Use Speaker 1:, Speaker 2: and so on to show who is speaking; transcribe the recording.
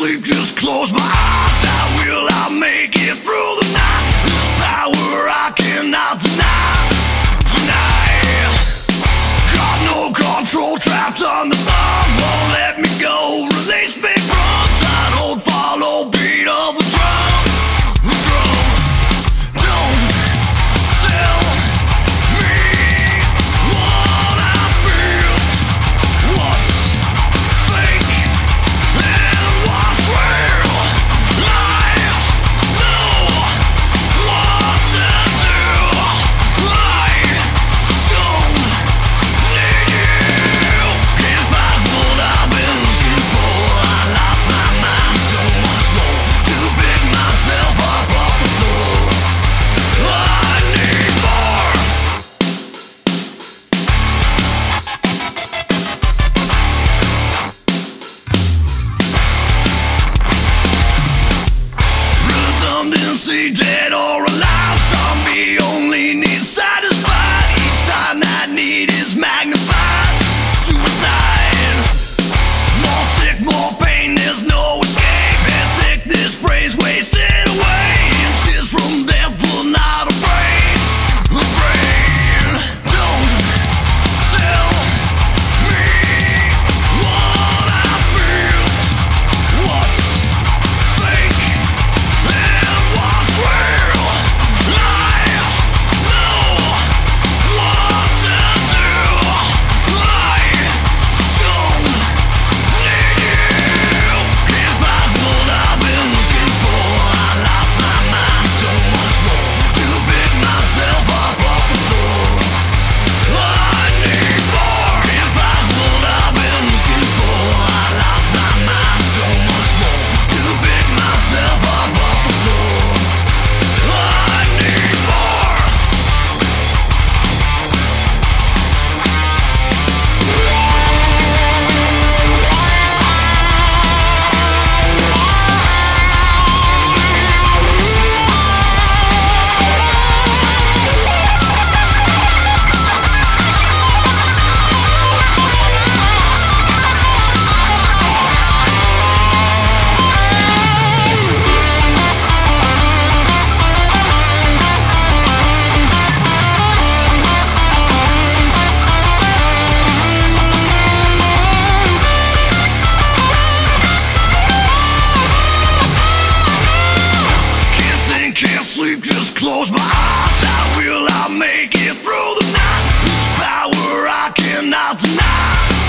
Speaker 1: sleep, just close my eyes. Will I make it through the night? Whose power I cannot deny.